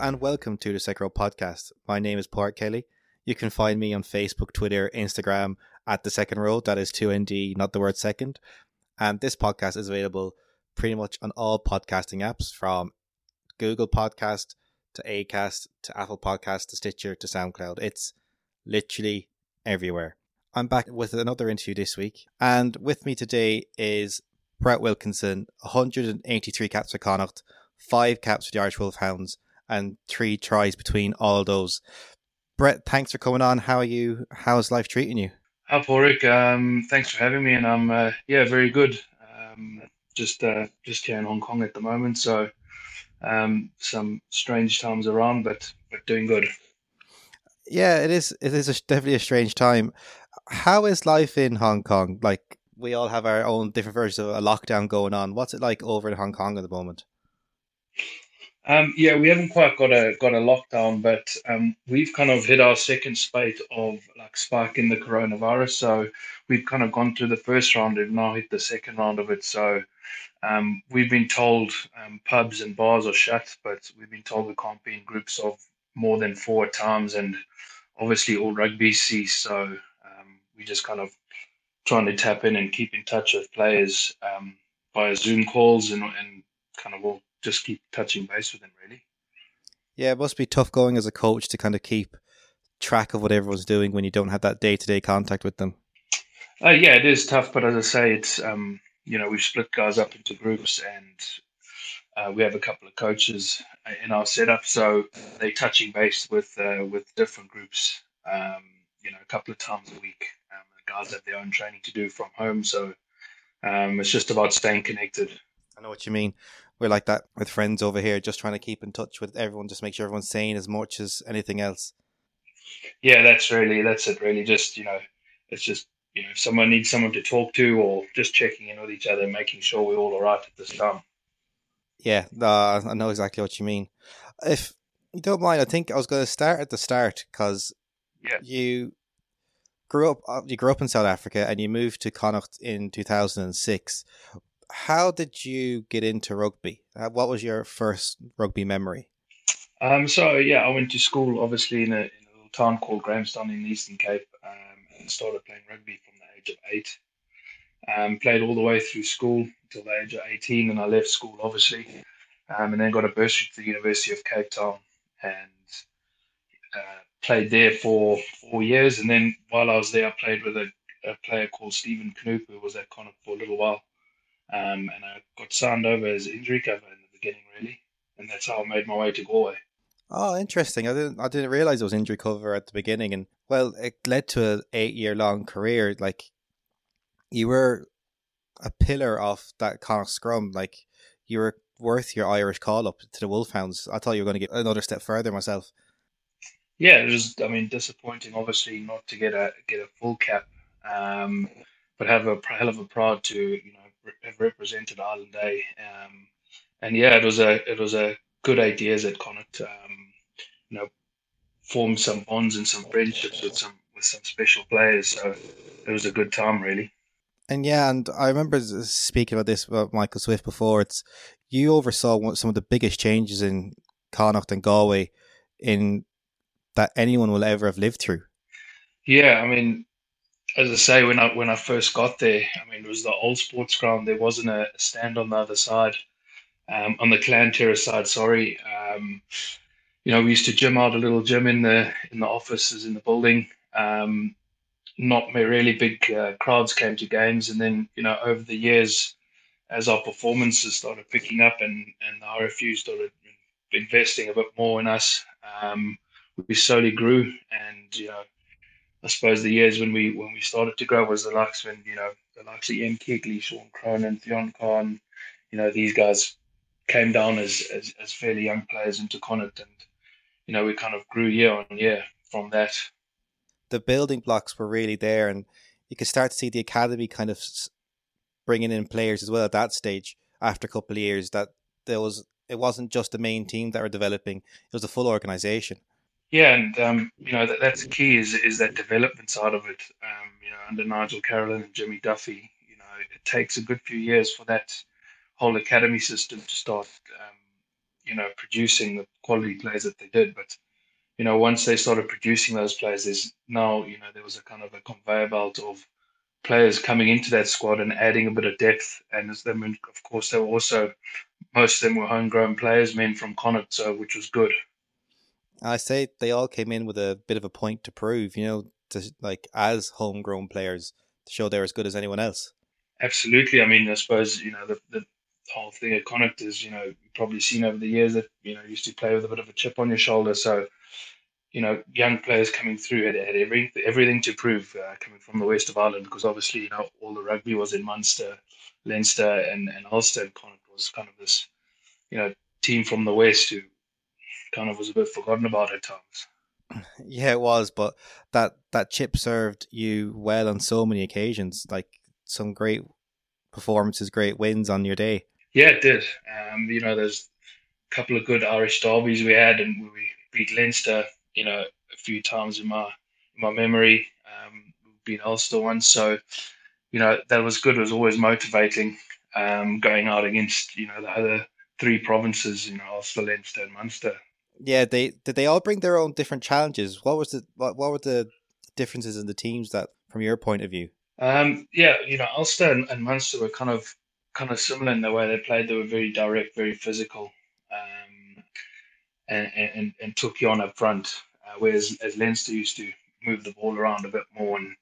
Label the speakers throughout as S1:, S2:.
S1: and welcome to the Row Podcast. My name is Port Kelly. You can find me on Facebook, Twitter, Instagram at the Second Row. That is two ND, not the word second. And this podcast is available pretty much on all podcasting apps from Google Podcast to Acast to Apple Podcast to Stitcher to SoundCloud. It's literally everywhere. I'm back with another interview this week, and with me today is Brett Wilkinson, 183 caps for Connacht, five caps for the Irish Wolfhounds, and three tries between all those. Brett, thanks for coming on. How are you? How's life treating you?
S2: Hi, Ulrich. Um, thanks for having me, and I'm uh, yeah very good. Um, just uh, just here in Hong Kong at the moment, so um, some strange times around, but but doing good.
S1: Yeah, it is. It is a, definitely a strange time. How is life in Hong Kong? Like we all have our own different versions of a lockdown going on. What's it like over in Hong Kong at the moment?
S2: Um, yeah, we haven't quite got a got a lockdown, but um, we've kind of hit our second spate of like spike in the coronavirus. So we've kind of gone through the first round, and now hit the second round of it. So um, we've been told um, pubs and bars are shut, but we've been told we can't be in groups of more than four times, and obviously all rugby ceased. So um, we just kind of trying to tap in and keep in touch with players um, via Zoom calls and and kind of all just keep touching base with them really.
S1: Yeah, it must be tough going as a coach to kind of keep track of what everyone's doing when you don't have that day to day contact with them.
S2: Uh, yeah, it is tough, but as I say, it's um, you know we've split guys up into groups, and uh, we have a couple of coaches in our setup, so they're touching base with uh, with different groups. Um, you know, a couple of times a week. Um, the guys have their own training to do from home, so um, it's just about staying connected.
S1: I know what you mean we're like that with friends over here, just trying to keep in touch with everyone, just make sure everyone's sane as much as anything else.
S2: Yeah, that's really that's it. Really, just you know, it's just you know, if someone needs someone to talk to, or just checking in with each other, making sure we're all alright at this time.
S1: Yeah, uh, I know exactly what you mean. If you don't mind, I think I was going to start at the start because
S2: yeah.
S1: you grew up uh, you grew up in South Africa and you moved to Connacht in 2006 how did you get into rugby? Uh, what was your first rugby memory?
S2: Um, so yeah, I went to school obviously in a, in a little town called Grahamstown in the Eastern Cape, um, and started playing rugby from the age of eight. Um, played all the way through school until the age of eighteen, and I left school obviously, um, and then got a bursary to the University of Cape Town, and uh, played there for four years. And then while I was there, I played with a, a player called Stephen Knoop, who was at Connacht for a little while. Um, and I got signed over as injury cover in the beginning, really, and that's how I made my way to Galway.
S1: Oh, interesting! I didn't I didn't realize it was injury cover at the beginning, and well, it led to an eight year long career. Like you were a pillar of that kind of scrum. Like you were worth your Irish call up to the Wolfhounds. I thought you were going to get another step further myself.
S2: Yeah, it was. I mean, disappointing, obviously, not to get a get a full cap, um, but have a hell of a pride to you know have represented Ireland Day. Um, and yeah, it was a it was a good ideas at Connacht. Um, you know, formed some bonds and some friendships with some with some special players. So it was a good time, really.
S1: And yeah, and I remember speaking about this about Michael Swift before. It's you oversaw some of the biggest changes in Connacht and Galway in that anyone will ever have lived through.
S2: Yeah, I mean, as I say, when I when I first got there, I mean, it was the old sports ground. There wasn't a stand on the other side, um, on the Clan Terrace side. Sorry, um, you know, we used to gym out a little gym in the in the offices in the building. Um, not really big uh, crowds came to games, and then you know, over the years, as our performances started picking up and and the RFU started investing a bit more in us, um, we slowly grew, and you know I suppose the years when we when we started to grow was the likes when you know the likes of Ian Keatley, Sean Cronin, Fionn Carr, you know these guys came down as, as, as fairly young players into Connacht, and you know we kind of grew year on year from that.
S1: The building blocks were really there, and you could start to see the academy kind of bringing in players as well at that stage. After a couple of years, that there was it wasn't just the main team that were developing; it was a full organization.
S2: Yeah, and um, you know that, that's key is is that development side of it. Um, you know, under Nigel Carolan and Jimmy Duffy, you know, it takes a good few years for that whole academy system to start, um, you know, producing the quality players that they did. But you know, once they started producing those players, there's now you know there was a kind of a conveyor belt of players coming into that squad and adding a bit of depth. And as them, of course, they were also most of them were homegrown players, men from Connacht, so which was good.
S1: I say they all came in with a bit of a point to prove, you know, to like as homegrown players to show they're as good as anyone else.
S2: Absolutely. I mean, I suppose you know the, the whole thing at Connacht is you know you've probably seen over the years that you know used to play with a bit of a chip on your shoulder. So you know young players coming through had, had every, everything to prove uh, coming from the west of Ireland because obviously you know all the rugby was in Munster, Leinster, and and Ulster. And Connacht was kind of this you know team from the west who kind of was a bit forgotten about at times.
S1: Yeah, it was, but that that chip served you well on so many occasions. Like some great performances, great wins on your day.
S2: Yeah, it did. Um, you know, there's a couple of good Irish derbies we had, and we beat Leinster. You know, a few times in my in my memory. Um, beat Ulster once, so you know that was good. It was always motivating um, going out against you know the other three provinces. You know, Ulster, Leinster, and Munster.
S1: Yeah, they did. They all bring their own different challenges. What was the what? What were the differences in the teams that, from your point of view?
S2: Um, yeah, you know, Ulster and, and, Munster were kind of kind of similar in the way they played. They were very direct, very physical, um, and, and, and took you on up front. Uh, whereas as Leinster used to move the ball around a bit more, and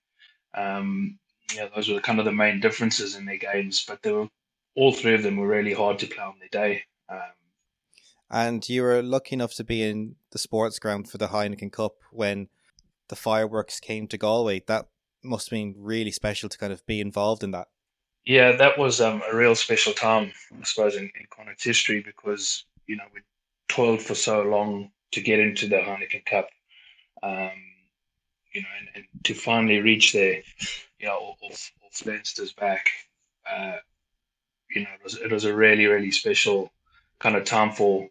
S2: um, yeah, those were kind of the main differences in their games. But they were all three of them were really hard to play on their day. Um,
S1: and you were lucky enough to be in the sports ground for the Heineken Cup when the fireworks came to Galway. That must have been really special to kind of be involved in that.
S2: Yeah, that was um, a real special time, I suppose, in, in Connacht's history because you know we toiled for so long to get into the Heineken Cup, um, you know, and, and, to finally reach there, you know, off, off back, uh, you know, it was it was a really really special kind of time for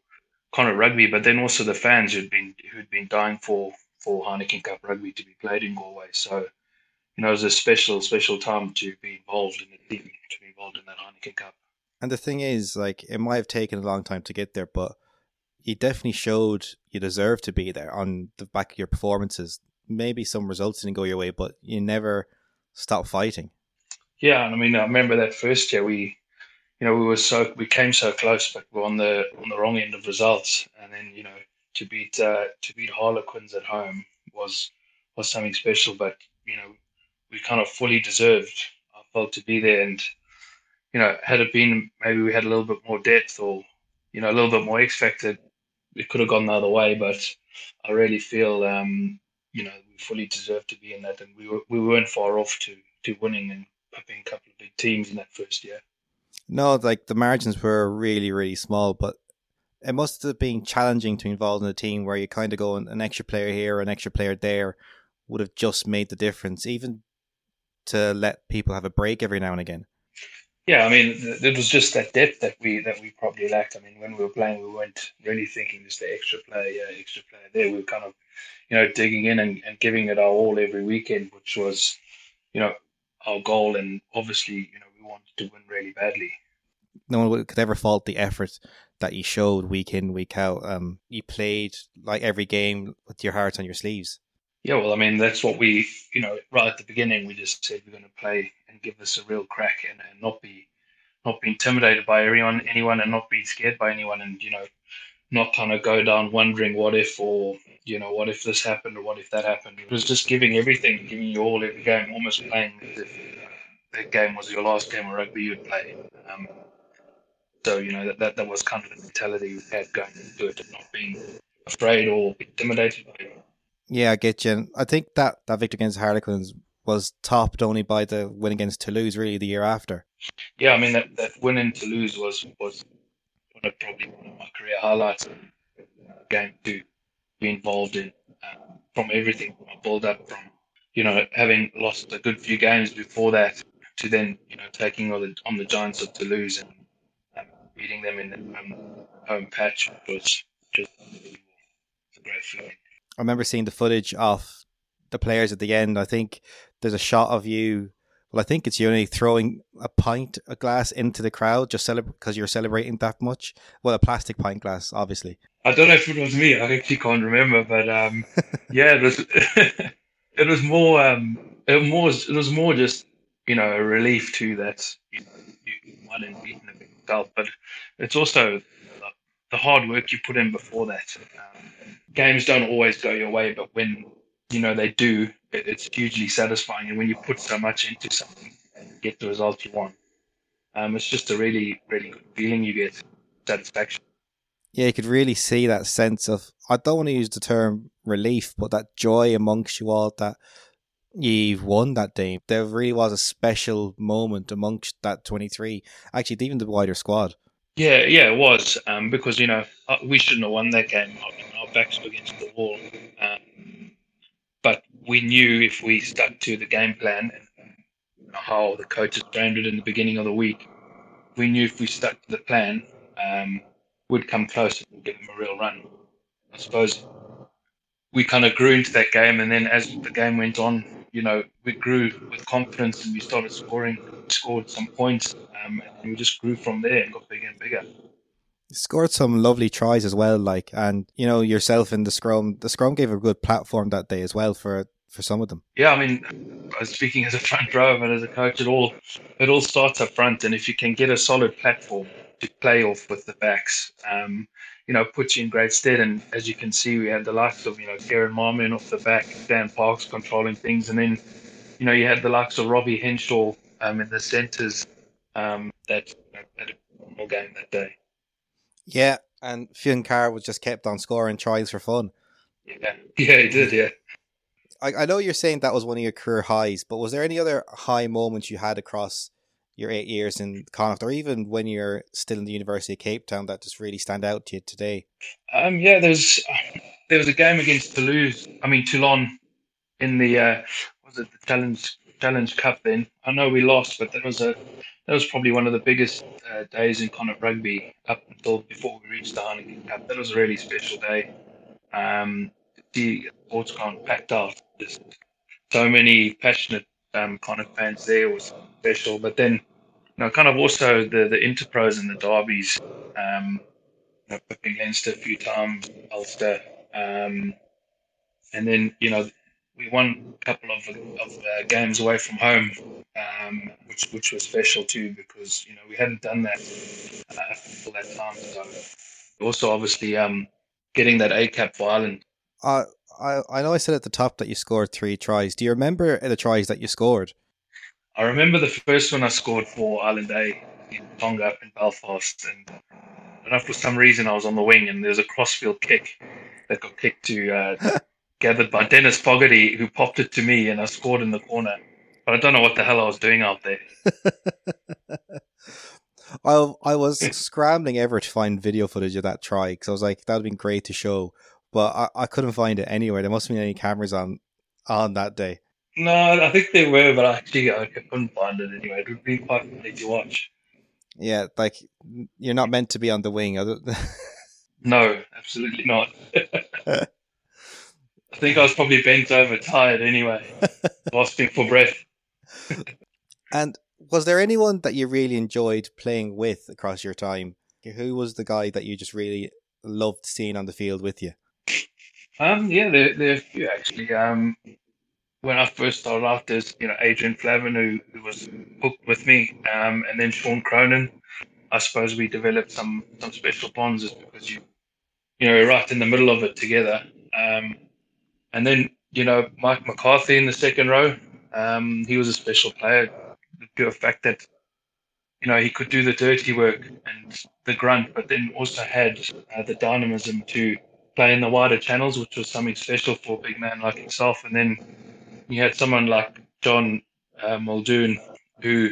S2: Connacht rugby, but then also the fans who'd been who'd been dying for for Heineken Cup rugby to be played in Galway. So you know, it was a special, special time to be involved in the team, to be involved in that Heineken Cup.
S1: And the thing is, like, it might have taken a long time to get there, but you definitely showed you deserve to be there on the back of your performances. Maybe some results didn't go your way, but you never stopped fighting.
S2: Yeah, and I mean, I remember that first year we, you know, we were so we came so close, but we are on the on the wrong end of results. And then you know, to beat uh, to beat Harlequins at home was was something special. But you know, we kind of fully deserved, I felt, to be there. And, you know, had it been maybe we had a little bit more depth or, you know, a little bit more X factor, it could have gone the other way. But I really feel, um, you know, we fully deserved to be in that. And we, were, we weren't far off to, to winning and picking a couple of big teams in that first year.
S1: No, like the margins were really, really small, but it must have been challenging to be involved in a team where you kind of go an extra player here, an extra player there would have just made the difference. Even to let people have a break every now and again.
S2: Yeah, I mean, it was just that depth that we that we probably lacked. I mean, when we were playing, we weren't really thinking just the extra player, yeah, extra player there. We were kind of, you know, digging in and, and giving it our all every weekend, which was, you know, our goal. And obviously, you know, we wanted to win really badly.
S1: No one could ever fault the effort that you showed week in, week out. Um, you played like every game with your heart on your sleeves.
S2: Yeah, well, I mean, that's what we, you know, right at the beginning, we just said we're going to play and give this a real crack and, and not be, not be intimidated by anyone, anyone, and not be scared by anyone, and you know, not kind of go down wondering what if or you know what if this happened or what if that happened. It was just giving everything, giving you all every game, almost playing as if that game was your last game of rugby you'd play. Um, so you know that, that that was kind of the mentality we had going into it, not being afraid or intimidated by anyone.
S1: Yeah, I get you. And I think that that victory against Harlequins was topped only by the win against Toulouse, really, the year after.
S2: Yeah, I mean that, that win in Toulouse was was one of probably one of my career highlights. Game to be involved in uh, from everything from a build up from you know having lost a good few games before that to then you know taking on the on the Giants of Toulouse and beating them in the um, home patch was just a great feeling.
S1: I remember seeing the footage of the players at the end. I think there's a shot of you Well, I think it's you only throwing a pint, a glass into the crowd just because you're celebrating that much. Well, a plastic pint glass, obviously.
S2: I don't know if it was me. I actually can't remember, but um, yeah, it was. it was more. Um, it was more. It was more just you know a relief to that you know you won and beaten yourself, but it's also the hard work you put in before that. Um, games don't always go your way, but when you know they do, it, it's hugely satisfying. And when you put so much into something and get the result you want, um, it's just a really, really good feeling. You get satisfaction.
S1: Yeah, you could really see that sense of I don't want to use the term relief, but that joy amongst you all that you've won that day. There really was a special moment amongst that twenty three. Actually, even the wider squad.
S2: Yeah, yeah, it was um, because you know uh, we shouldn't have won that game. Our backs were against the wall. Um, but we knew if we stuck to the game plan and how the coaches framed it in the beginning of the week, we knew if we stuck to the plan, um, we'd come close and give them a real run. I suppose we kind of grew into that game, and then as the game went on, you know, we grew with confidence and we started scoring, scored some points, um, and we just grew from there and got bigger and bigger
S1: scored some lovely tries as well. Like, and you know yourself in the scrum, the scrum gave a good platform that day as well for for some of them.
S2: Yeah, I mean, I was speaking as a front row, and as a coach, it all it all starts up front, and if you can get a solid platform to play off with the backs, um, you know, puts you in great stead. And as you can see, we had the likes of you know Kieran Marmion off the back, Dan Parks controlling things, and then you know you had the likes of Robbie Henshaw um, in the centres um, that you know, had a normal game that day.
S1: Yeah, and Fionn Carr was just kept on scoring tries for fun.
S2: Yeah, yeah, he did. Yeah.
S1: I, I know you're saying that was one of your career highs, but was there any other high moments you had across your eight years in Connacht, or even when you're still in the University of Cape Town, that just really stand out to you today?
S2: Um, yeah, there's there was a game against Toulouse. I mean Toulon in the uh, was it the Challenge Challenge Cup? Then I know we lost, but that was a that was probably one of the biggest uh, days in Connacht rugby up until before we reached the Heineken Cup. That was a really special day. Um, the sports ground packed out. Just so many passionate um, Connacht fans there was special. But then, you know, kind of also the the interpros and the derbies. Um, you know, picking Leinster a few times, Ulster, um, and then you know we won a couple of, of uh, games away from home, um, which which was special too because you know we hadn't done that uh, for that time. So also obviously um, getting that A cap for Ireland.
S1: Uh, I I know I said at the top that you scored three tries. Do you remember the tries that you scored?
S2: I remember the first one I scored for Ireland A in Tonga up in Belfast, and I don't know for some reason I was on the wing and there was a crossfield kick that got kicked to uh, gathered by Denis Fogarty, who popped it to me, and I scored in the corner. But I don't know what the hell I was doing out there.
S1: I I was scrambling ever to find video footage of that try because I was like that'd been great to show, but I, I couldn't find it anywhere. There must have been any cameras on on that day.
S2: No, I think they were, but actually I couldn't find it anyway. It would be quite funny to watch.
S1: Yeah, like you're not meant to be on the wing.
S2: no, absolutely not. I think I was probably bent over, tired anyway, gasping for breath.
S1: and was there anyone that you really enjoyed playing with across your time? Who was the guy that you just really loved seeing on the field with you?
S2: Um, yeah, there, there are a few actually. Um, when I first started off, there's you know Adrian Flavin who, who was hooked with me, um, and then Sean Cronin. I suppose we developed some some special bonds just because you you know we're right in the middle of it together. Um, and then, you know, Mike McCarthy in the second row, um, he was a special player. To the pure fact that, you know, he could do the dirty work and the grunt, but then also had uh, the dynamism to play in the wider channels, which was something special for a big man like himself. And then you had someone like John uh, Muldoon, who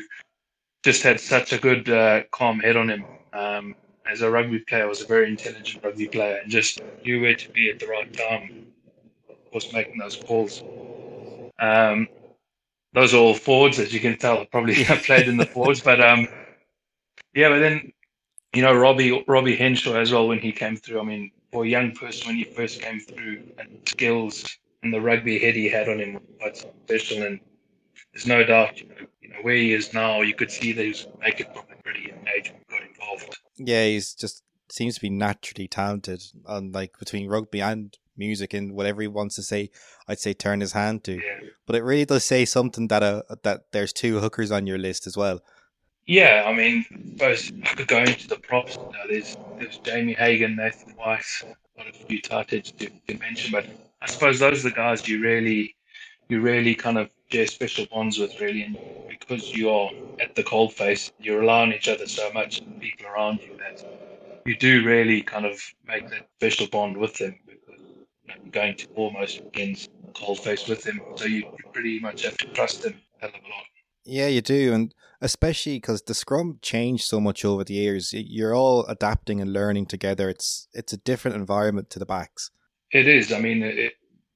S2: just had such a good, uh, calm head on him. Um, as a rugby player, was a very intelligent rugby player, and just knew where to be at the right time was making those calls. Um, those are all forwards, as you can tell. I probably played in the forwards, but um, yeah. But then, you know, Robbie Robbie Henshaw as well when he came through. I mean, for a young person when he first came through, and skills and the rugby head he had on him was quite special. And there's no doubt, you know, you know where he is now. You could see that he was making from a pretty young age and got involved.
S1: Yeah, he's just seems to be naturally talented on like between rugby and music and whatever he wants to say. I'd say turn his hand to.
S2: Yeah.
S1: But it really does say something that uh, that there's two hookers on your list as well.
S2: Yeah, I mean, suppose I could go into the props. Know, there's there's Jamie Hagan, Nathan Weiss, a few titles to, to mention, but I suppose those are the guys you really you really kind of share special bonds with, really, and because you are at the cold face, you rely on each other so much, and people around you that you do really kind of make that special bond with them because you going to almost against the coalface with them, so you, you pretty much have to trust them a hell of a lot.
S1: Yeah, you do, and especially because the scrum changed so much over the years. You're all adapting and learning together. It's it's a different environment to the backs.
S2: It is. I mean, it,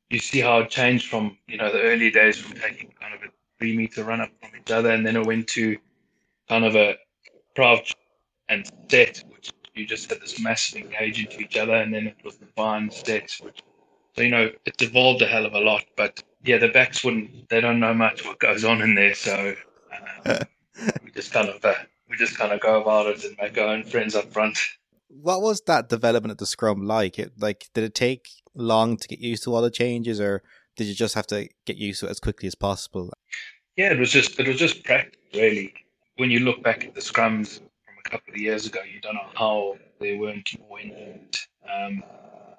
S2: you see how it changed from you know the early days from taking kind of a three meter run up from each other, and then it went to kind of a crouch and set, which you just had this massive engage into each other, and then it was the bind set, which so you know it's evolved a hell of a lot. But yeah, the backs wouldn't. They don't know much what goes on in there, so um, we just kind of uh, we just kind of go about it and make our own friends up front.
S1: What was that development of the scrum like? It like did it take long to get used to all the changes, or did you just have to get used to it as quickly as possible?
S2: Yeah, it was just it was just practice really. When you look back at the scrums from a couple of years ago, you don't know how they weren't involved. Um,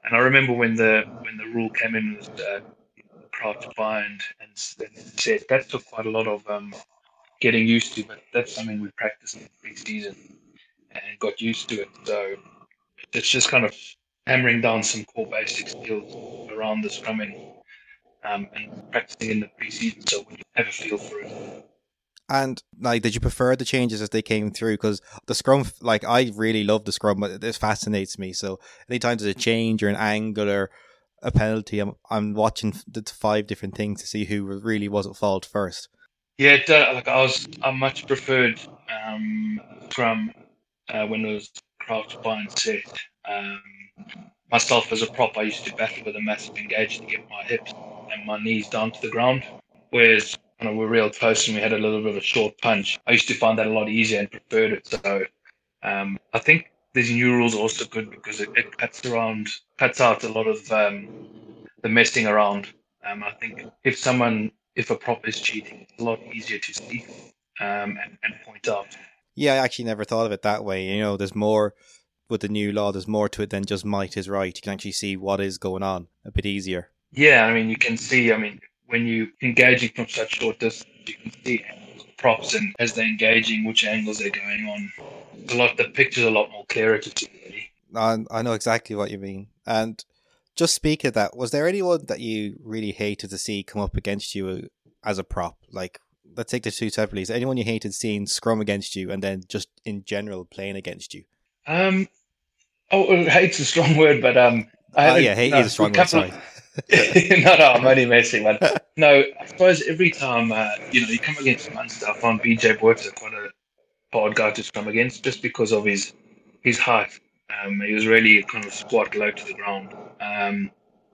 S2: and I remember when the when the rule came in was uh, crouch bind and set. That took quite a lot of um, getting used to, but that's something we practiced in pre-season and got used to it. So it's just kind of hammering down some core basic skills around the scrumming um, and practicing in the preseason so we have a feel for it.
S1: And like, did you prefer the changes as they came through? Because the scrum, like, I really love the scrum. But it this fascinates me. So anytime there's a change or an angle or a penalty, I'm I'm watching the five different things to see who really was at fault first.
S2: Yeah, uh, like I was, I much preferred um, scrum uh, when it was crouch bind set. Um, myself as a prop, I used to battle with a massive engage to get my hips and my knees down to the ground. Whereas when we were real close and we had a little bit of a short punch, I used to find that a lot easier and preferred it. So um, I think these new rules are also good because it, it cuts around, cuts out a lot of um, the messing around. Um, I think if someone, if a prop is cheating, it's a lot easier to see um, and, and point out.
S1: Yeah, I actually never thought of it that way. You know, there's more with the new law. There's more to it than just might is right. You can actually see what is going on a bit easier.
S2: Yeah, I mean, you can see. I mean, when you engaging from such short distance, you can see props and as they're engaging, which angles they're going on. A lot, the picture's a lot more clearer to see.
S1: I, I know exactly what you mean. And just speak of that, was there anyone that you really hated to see come up against you as a prop? Like, let's take the two separately. Is anyone you hated seeing scrum against you, and then just in general playing against you?
S2: Um, oh, hate's a strong word, but um,
S1: I oh yeah, hate no, is a strong word. Sorry.
S2: no, no, I'm only messing, man. No, I suppose every time uh, you know you come against Munster, I find BJ Botha quite a hard guy to come against, just because of his his height. Um, he was really kind of squat low to the ground. Um,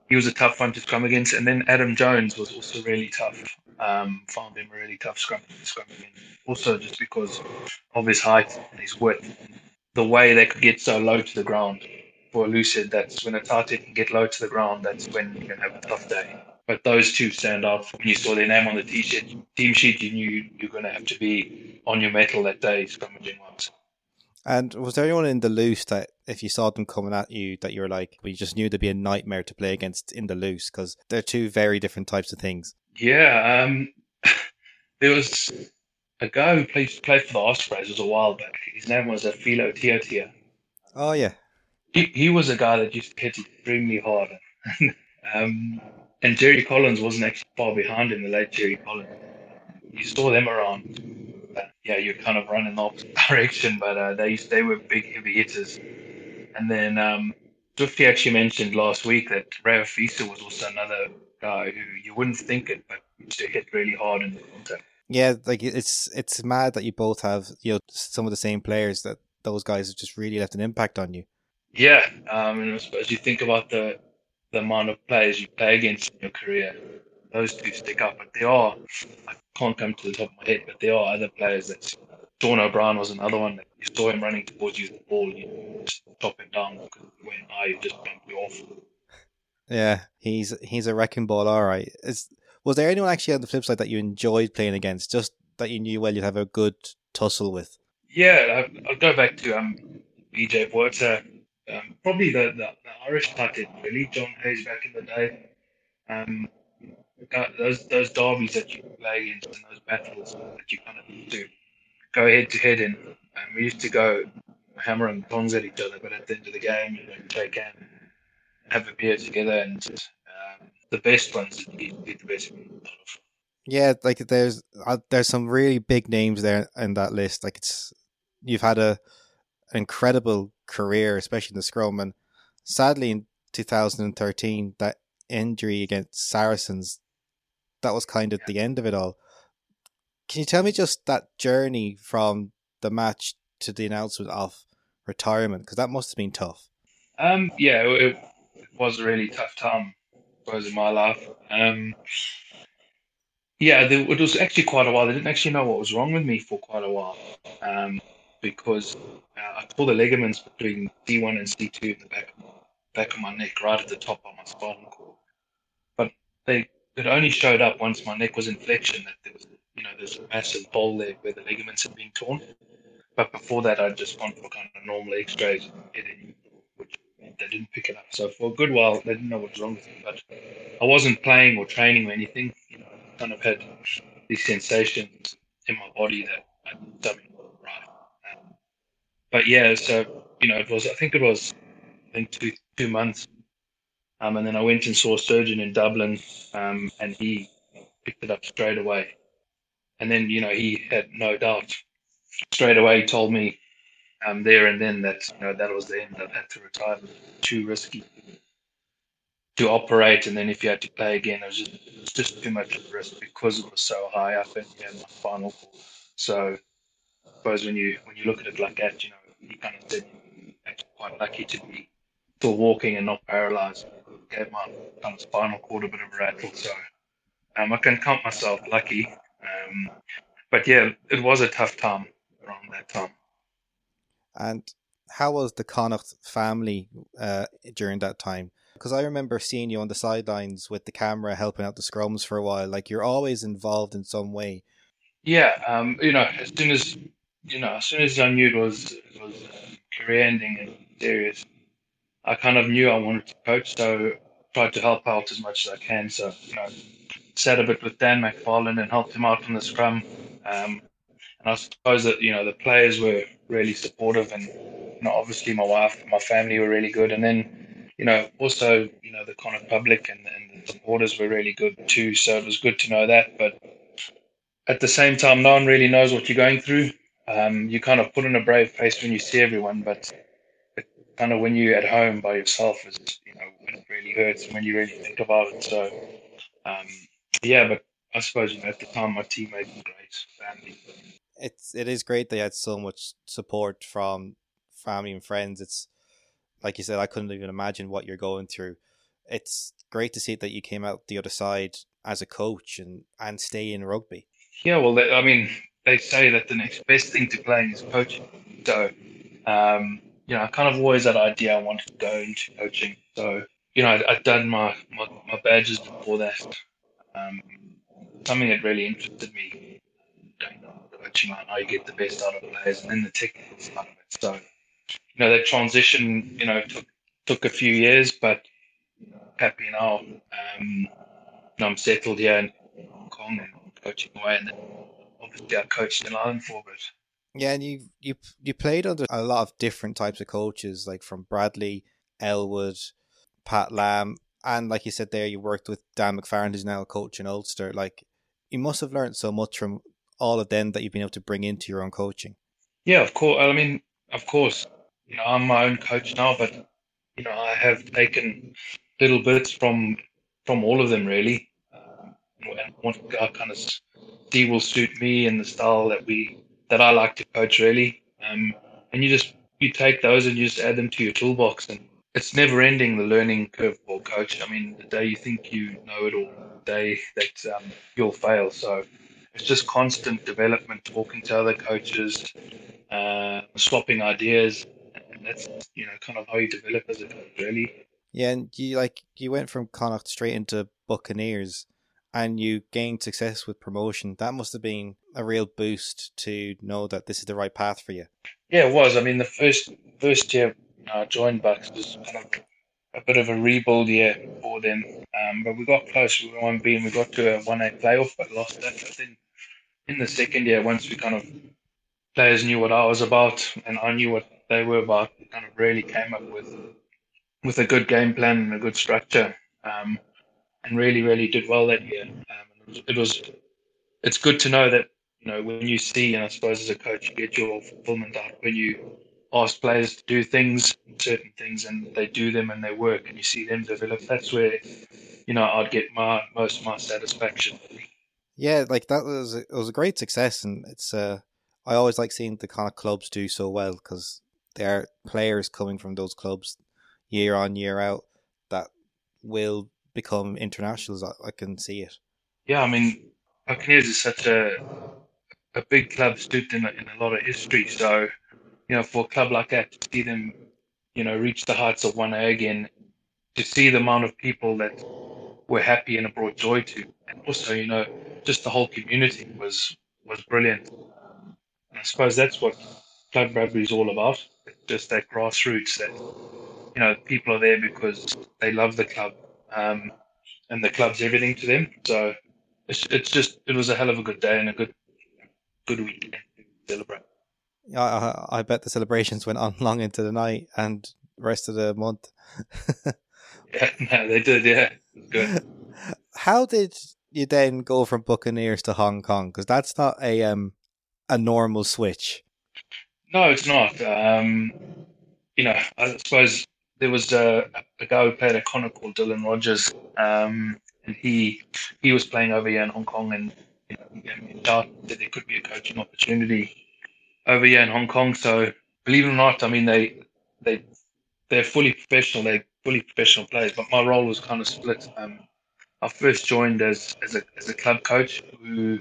S2: he was a tough one to scrum against, and then Adam Jones was also really tough. Um, found him a really tough scrum scrum against. Also, just because of his height and his width, the way they could get so low to the ground for Lucid, that's when a target can get low to the ground, that's when you can have a tough day. But those two stand out. When you saw their name on the t-shirt, team sheet, you knew you're going to have to be on your mettle that day, scrummaging ones.
S1: And was there anyone in the loose that, if you saw them coming at you, that you were like, you just knew they'd be a nightmare to play against in the loose because they're two very different types of things.
S2: Yeah, um, there was a guy who played played for the Ospreys was a while back. His name was Afilo Tiatia.
S1: Oh yeah,
S2: he, he was a guy that used to hit extremely hard. um, and Jerry Collins wasn't actually far behind him, the late Jerry Collins. You saw them around. But, yeah, you're kind of running the opposite direction, but uh, they they were big, heavy hitters. And then um, Swifty actually mentioned last week that Ray Fisa was also another guy who you wouldn't think it, but used to hit really hard in the contact.
S1: Yeah, like it's it's mad that you both have you know some of the same players that those guys have just really left an impact on you.
S2: Yeah, um, and I suppose you think about the the amount of players you play against in your career, those two stick up. But they are, I can't come to the top of my head, but there are other players that Sean O'Brien was another one that you saw him running towards you, the ball, you just stop him down because when I just bump you off.
S1: Yeah, he's he's a wrecking ball, all right. Is was there anyone actually on the flip side that you enjoyed playing against, just that you knew well you'd have a good tussle with?
S2: Yeah, I'll go back to um BJ Botha, um, probably the, the, the Irish type really, John Hayes back in the day. Um, those those derbies that you play against and those battles that you kind of to go head to head in. Um, we used to go hammer and tongs at each other, but at the end of the game, you know, take and have a beer together, and um, the best ones get the best
S1: Yeah, like there's uh, there's some really big names there in that list. Like it's you've had a an incredible career, especially in the scrum, and sadly in 2013 that injury against Saracens that was kind of the end of it all. Can you tell me just that journey from the match to the announcement of retirement? Because that must have been tough.
S2: Um, yeah, it, it was a really tough time, was in my life. Um, yeah, it was actually quite a while. They didn't actually know what was wrong with me for quite a while um, because uh, I tore the ligaments between C1 and C2 in the back of, my, back of my neck, right at the top of my spinal cord. But they it only showed up once my neck was in flexion that there was, you know, there's a massive hole there where the ligaments had been torn. But before that, I'd just gone for kind of normal X-rays, they didn't pick it up. So for a good while, they didn't know what was wrong with me. But I wasn't playing or training or anything. You know, I kind of had these sensations in my body that I did something right. Um, but yeah, so you know, it was. I think it was, I think two two months um, and then I went and saw a surgeon in Dublin, um, and he picked it up straight away. And then, you know, he had no doubt straight away told me um, there and then that, you know, that was the end. I had to retire. Too risky to operate. And then if you had to play again, it was just, it was just too much of a risk because it was so high up and you my final. So I suppose when you, when you look at it like that, you know, he kind of actually quite lucky to be still walking and not paralyzed gave my kind of spinal cord a bit of a rattle. So um, I can count myself lucky. Um, but yeah, it was a tough time around that time.
S1: And how was the Connacht family uh, during that time? Because I remember seeing you on the sidelines with the camera helping out the scrums for a while. Like you're always involved in some way.
S2: Yeah, um, you know, as soon as you know, as soon as I knew it was it was uh, career ending and serious, I kind of knew I wanted to coach, so tried to help out as much as I can. So, you know, sat a bit with Dan McFarland and helped him out on the scrum. Um, and I suppose that, you know, the players were really supportive and, you know, obviously my wife, and my family were really good. And then, you know, also, you know, the kind of public and, and the supporters were really good too. So it was good to know that. But at the same time, no one really knows what you're going through. Um, you kind of put on a brave face when you see everyone, but kind of when you're at home by yourself is you know when it really hurts when you really think about it. So um, yeah, but I suppose you know, at the time my teammates were great, family.
S1: It's it is great they had so much support from family and friends. It's like you said, I couldn't even imagine what you're going through. It's great to see that you came out the other side as a coach and and stay in rugby.
S2: Yeah, well, I mean, they say that the next best thing to playing is coaching. So um, you know, I kind of always had that idea I wanted to go into coaching. So, you know, I'd, I'd done my, my, my, badges before that. Um, something that really interested me, coaching, on how you get the best out of players and then the technical side of it. So, you know, that transition, you know, took, took a few years, but happy now. Um, I'm settled here in Hong Kong and coaching away. And then obviously I coached in Ireland for a bit.
S1: Yeah, and you you you played under a lot of different types of coaches, like from Bradley, Elwood, Pat Lam, and like you said there, you worked with Dan McFarland, who's now a coach in Ulster. Like you must have learned so much from all of them that you've been able to bring into your own coaching.
S2: Yeah, of course. I mean, of course, you know, I'm my own coach now, but you know, I have taken little bits from from all of them really, um, and what I kind of see will suit me and the style that we that I like to coach really. Um, and you just you take those and you just add them to your toolbox, and it's never ending the learning curve for coach. I mean, the day you think you know it all, the day that um, you'll fail. So it's just constant development, talking to other coaches, uh, swapping ideas, and that's you know kind of how you develop as a coach, really.
S1: Yeah, and you like you went from Connacht straight into Buccaneers, and you gained success with promotion. That must have been a real boost to know that this is the right path for you.
S2: Yeah, it was. I mean, the first first year I joined Bucks was kind of a bit of a rebuild year for them, um, but we got close. We were one B and we got to a one A playoff, but lost that. But then in the second year, once we kind of players knew what I was about and I knew what they were about, we kind of really came up with with a good game plan and a good structure, um, and really, really did well that year. Um, it, was, it was, it's good to know that you know when you see, and I suppose as a coach, you get your fulfillment out when you ask players to do things, certain things, and they do them and they work, and you see them develop. That's where you know I'd get my most of my satisfaction.
S1: Yeah, like that was it was a great success, and it's uh, I always like seeing the kind of clubs do so well because there are players coming from those clubs year on year out that will become internationals. I, I can see it.
S2: Yeah, I mean, Buccaneers is such a a big club stood in a, in a lot of history. So, you know, for a club like that to see them, you know, reach the heights of one A again, to see the amount of people that were happy and it brought joy to, and also, you know, just the whole community was was brilliant. And I suppose that's what club rugby is all about. Just that grassroots that you know people are there because they love the club, um, and the club's everything to them. So it's it's just it was a hell of a good day and a good good weekend to celebrate.
S1: Yeah, I, I bet the celebrations went on long into the night and rest of the month.
S2: yeah, no, they did. Yeah, good.
S1: How did you then go from Buccaneers to Hong Kong? Because that's not a um a normal switch.
S2: No, it's not. Um, you know, I suppose there was a, a guy who played at Connacht called Dylan Rogers, um, and he he was playing over here in Hong Kong, and you know, doubt that there could be a coaching opportunity over here in Hong Kong. So believe it or not, I mean they they they're fully professional. They're fully professional players, but my role was kind of split. Um, I first joined as as a as a club coach, who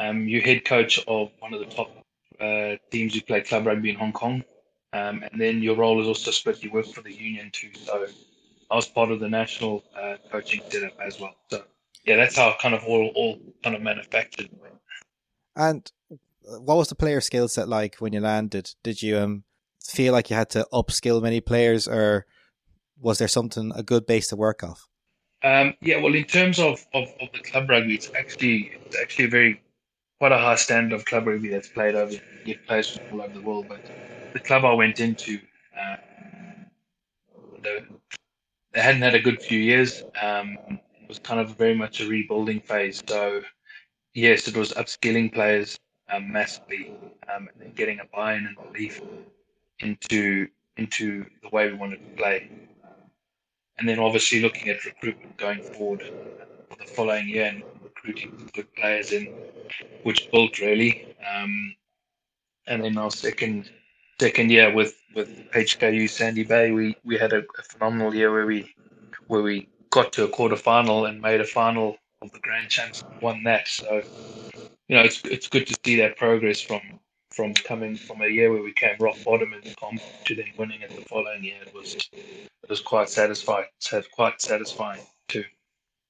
S2: um, you head coach of one of the top uh, teams who play club rugby in Hong Kong, um, and then your role is also split. You work for the union too, so I was part of the national uh, coaching setup as well. So yeah, that's how kind of all all kind of manufactured.
S1: And what was the player skill set like when you landed? Did you um feel like you had to upskill many players, or was there something a good base to work off?
S2: Um, yeah, well, in terms of, of, of the club rugby, it's actually it's actually a very quite a high standard of club rugby that's played over get players all over the world. But the club I went into, uh, the, they hadn't had a good few years. Um, it was kind of very much a rebuilding phase. So yes, it was upskilling players um, massively um, and getting a buy-in and belief into into the way we wanted to play and then obviously looking at recruitment going forward for the following year and recruiting good players in, which built really. Um, and then our second second year with with HKU Sandy Bay, we we had a, a phenomenal year where we where we got to a quarter final and made a final of the Grand Champs, won that. So you know it's it's good to see that progress from from coming from a year where we came rock bottom in the comp to then winning it the following year. It was it was quite satisfying. Quite satisfying too.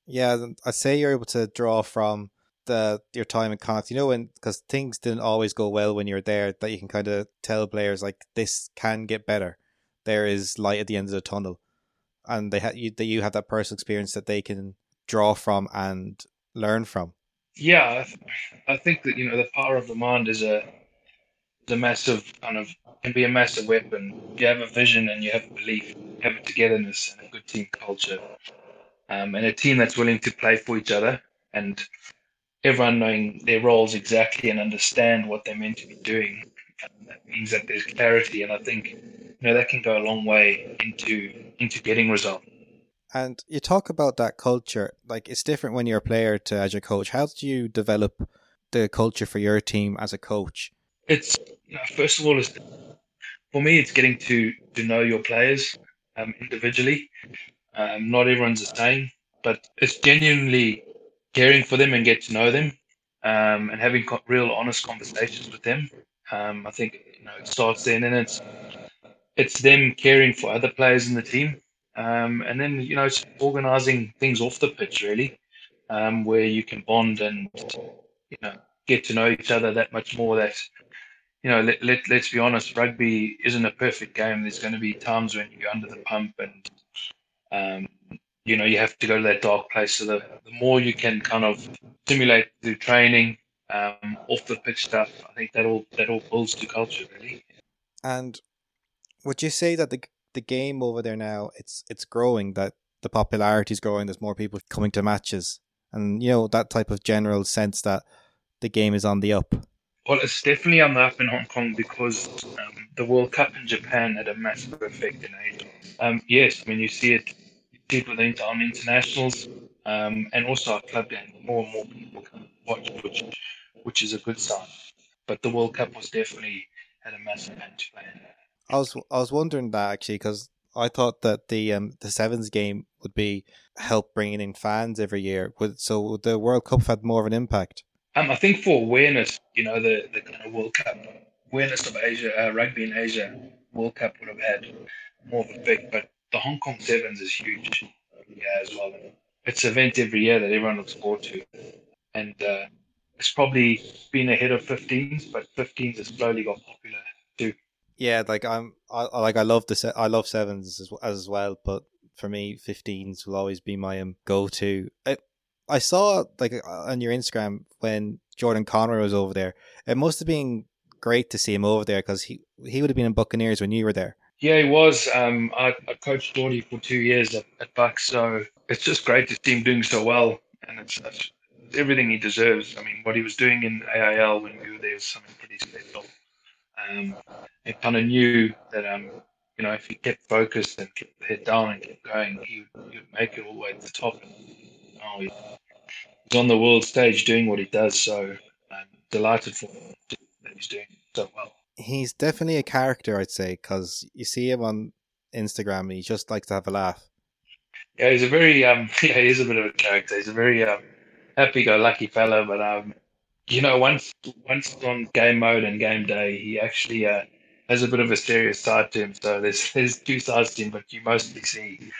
S1: Yeah, I say you're able to draw from the your time in Connacht. You know, when because things didn't always go well when you're there, that you can kind of tell players like this can get better. There is light at the end of the tunnel, and they have you that you have that personal experience that they can draw from and learn from.
S2: Yeah, I, th- I think that you know the power of the mind is a a massive kind of can be a massive weapon. You have a vision and you have a belief, have a togetherness and a good team culture, um, and a team that's willing to play for each other, and everyone knowing their roles exactly and understand what they're meant to be doing. Um, that means that there's clarity, and I think you know that can go a long way into into getting results.
S1: And you talk about that culture, like it's different when you're a player to as a coach. How do you develop the culture for your team as a coach?
S2: It's you know, first of all, it's, for me, it's getting to to know your players um, individually. Um, not everyone's the same, but it's genuinely caring for them and get to know them. um, and having co- real honest conversations with them. Um, I think you know it starts then, and it's it's them caring for other players in the team, um, and then you know it's organising things off the pitch really, um, where you can bond and you know get to know each other that much more. That you know, let, let let's be honest, rugby isn't a perfect game. There's going to be times when you're under the pump and um, you know you have to go to that dark place. So the, the more you can kind of simulate through training, um, off the pitch stuff, I think that all that all builds to culture really.
S1: And would you say that the the game over there now it's it's growing that the popularity is growing there's more people coming to matches and you know that type of general sense that the game is on the up
S2: well it's definitely on the up in hong kong because um, the world cup in japan had a massive effect in asia um, yes i mean you see it you see it on internationals um, and also our club game more and more people come watch which which is a good sign but the world cup was definitely had a massive impact
S1: I was I was wondering that actually because I thought that the um the sevens game would be help bringing in fans every year. So the World Cup had more of an impact?
S2: Um, I think for awareness, you know, the the kind of World Cup awareness of Asia, uh, rugby in Asia, World Cup would have had more of an effect. But the Hong Kong Sevens is huge, yeah, as well. It's an event every year that everyone looks forward to, and uh, it's probably been ahead of 15s, but 15s has slowly got popular too.
S1: Yeah, like I'm, I like I love the I love sevens as, as well, but for me, 15s will always be my um, go to. I, I saw like uh, on your Instagram when Jordan Conroy was over there. It must have been great to see him over there because he he would have been in Buccaneers when you were there.
S2: Yeah, he was. Um, I, I coached Jordy for two years at, at Bucks, so it's just great to see him doing so well, and it's, it's everything he deserves. I mean, what he was doing in AIL when we were there was something pretty special. Um, and kind of knew that um, you know if he kept focused and kept the head down and kept going, he would make it all the way to the top. And, oh, he's on the world stage doing what he does. So I'm delighted for him that he's doing so well.
S1: He's definitely a character, I'd say, because you see him on Instagram and he just likes to have a laugh.
S2: Yeah, he's a very um, yeah, he's a bit of a character. He's a very um, happy-go-lucky fellow, but um, you know, once once on game mode and game day, he actually uh, has a bit of a serious side to him. So there's there's two sides to him, but you mostly see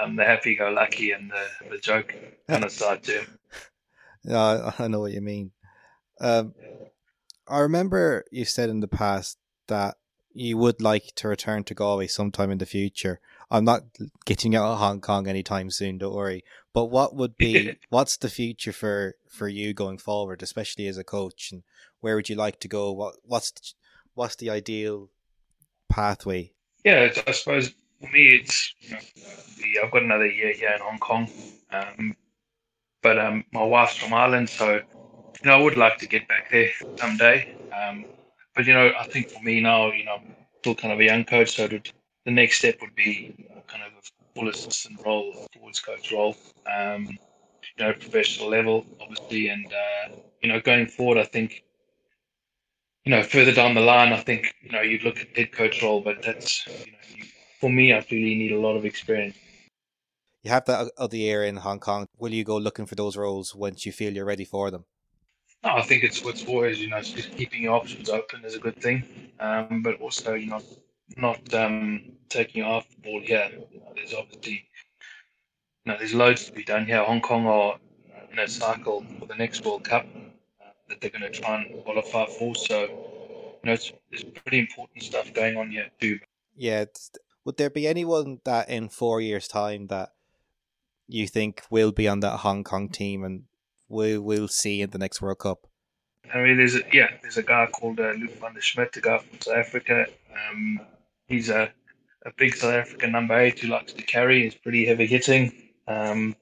S2: um, the happy-go-lucky and the, the joke kind of side to him.
S1: Yeah, I know what you mean. Um, I remember you said in the past that you would like to return to Galway sometime in the future. I'm not getting out of Hong Kong anytime soon. Don't worry. But what would be what's the future for for you going forward, especially as a coach, and where would you like to go? What what's the, what's the ideal pathway?
S2: Yeah, I suppose for me, it's you know, I've got another year here in Hong Kong, um, but um, my wife's from Ireland, so you know I would like to get back there someday. Um, but you know, I think for me now, you know, I'm still kind of a young coach, so the next step would be kind of a full assistant role, a forwards coach role. Um, you know, professional level, obviously, and uh, you know, going forward, I think you know, further down the line, I think you know you'd look at head coach role, but that's you know, you, for me, I feel you need a lot of experience.
S1: You have that other year in Hong Kong. Will you go looking for those roles once you feel you're ready for them?
S2: No, I think it's what's always you know just keeping your options open is a good thing, um, but also you know not um, taking off the ball here. You know, there's obviously you know there's loads to be done here. Hong Kong are in a cycle for the next World Cup that they're going to try and qualify for. So, you know, it's, there's pretty important stuff going on here too.
S1: Yeah. Would there be anyone that in four years' time that you think will be on that Hong Kong team and we will see in the next World Cup?
S2: I mean, there's a, yeah, there's a guy called uh, Luke van der Smit, a guy from South Africa. Um, he's a, a big South African number eight who likes to carry. He's pretty heavy hitting. Um,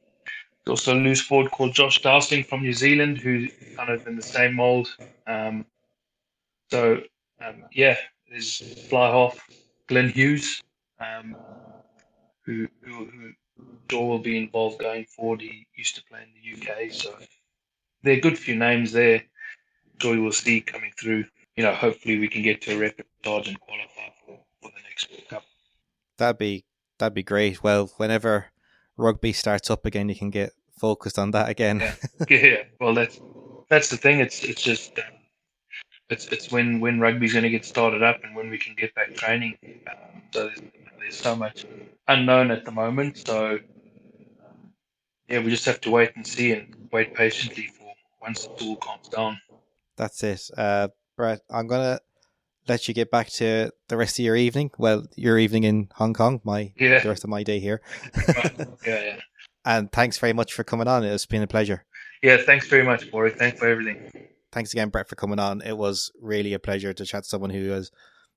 S2: also a loose forward called Josh Dowsing from New Zealand, who's kind of in the same mould. Um, so, um, yeah, there's fly half Glenn Hughes, um, who, who, who will be involved going forward. He used to play in the UK, so there are good few names there. Joy will see coming through. You know, hopefully we can get to a record charge and qualify for, for the next World Cup.
S1: That'd be that'd be great. Well, whenever rugby starts up again, you can get focused on that again.
S2: yeah. yeah. Well, that's that's the thing. It's it's just uh, it's it's when when rugby's going to get started up and when we can get back training. Um, so there's, there's so much unknown at the moment. So yeah, we just have to wait and see and wait patiently for once the all calms down.
S1: That's it, uh, Brett. I'm gonna let you get back to the rest of your evening. Well, your evening in Hong Kong, my
S2: Yeah,
S1: the rest of my day here.
S2: yeah, yeah.
S1: And thanks very much for coming on. It's been a pleasure.
S2: Yeah, thanks very much, Warwick. Thanks for everything.
S1: Thanks again, Brett, for coming on. It was really a pleasure to chat to someone who is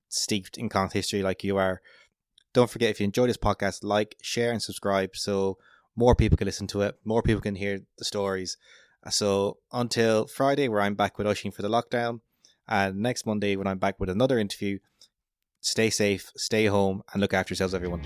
S1: steeped in Connacht history like you are. Don't forget if you enjoy this podcast, like, share, and subscribe so more people can listen to it, more people can hear the stories. So until Friday, where I'm back with Ushing for the lockdown, and next Monday when I'm back with another interview, stay safe, stay home, and look after yourselves, everyone.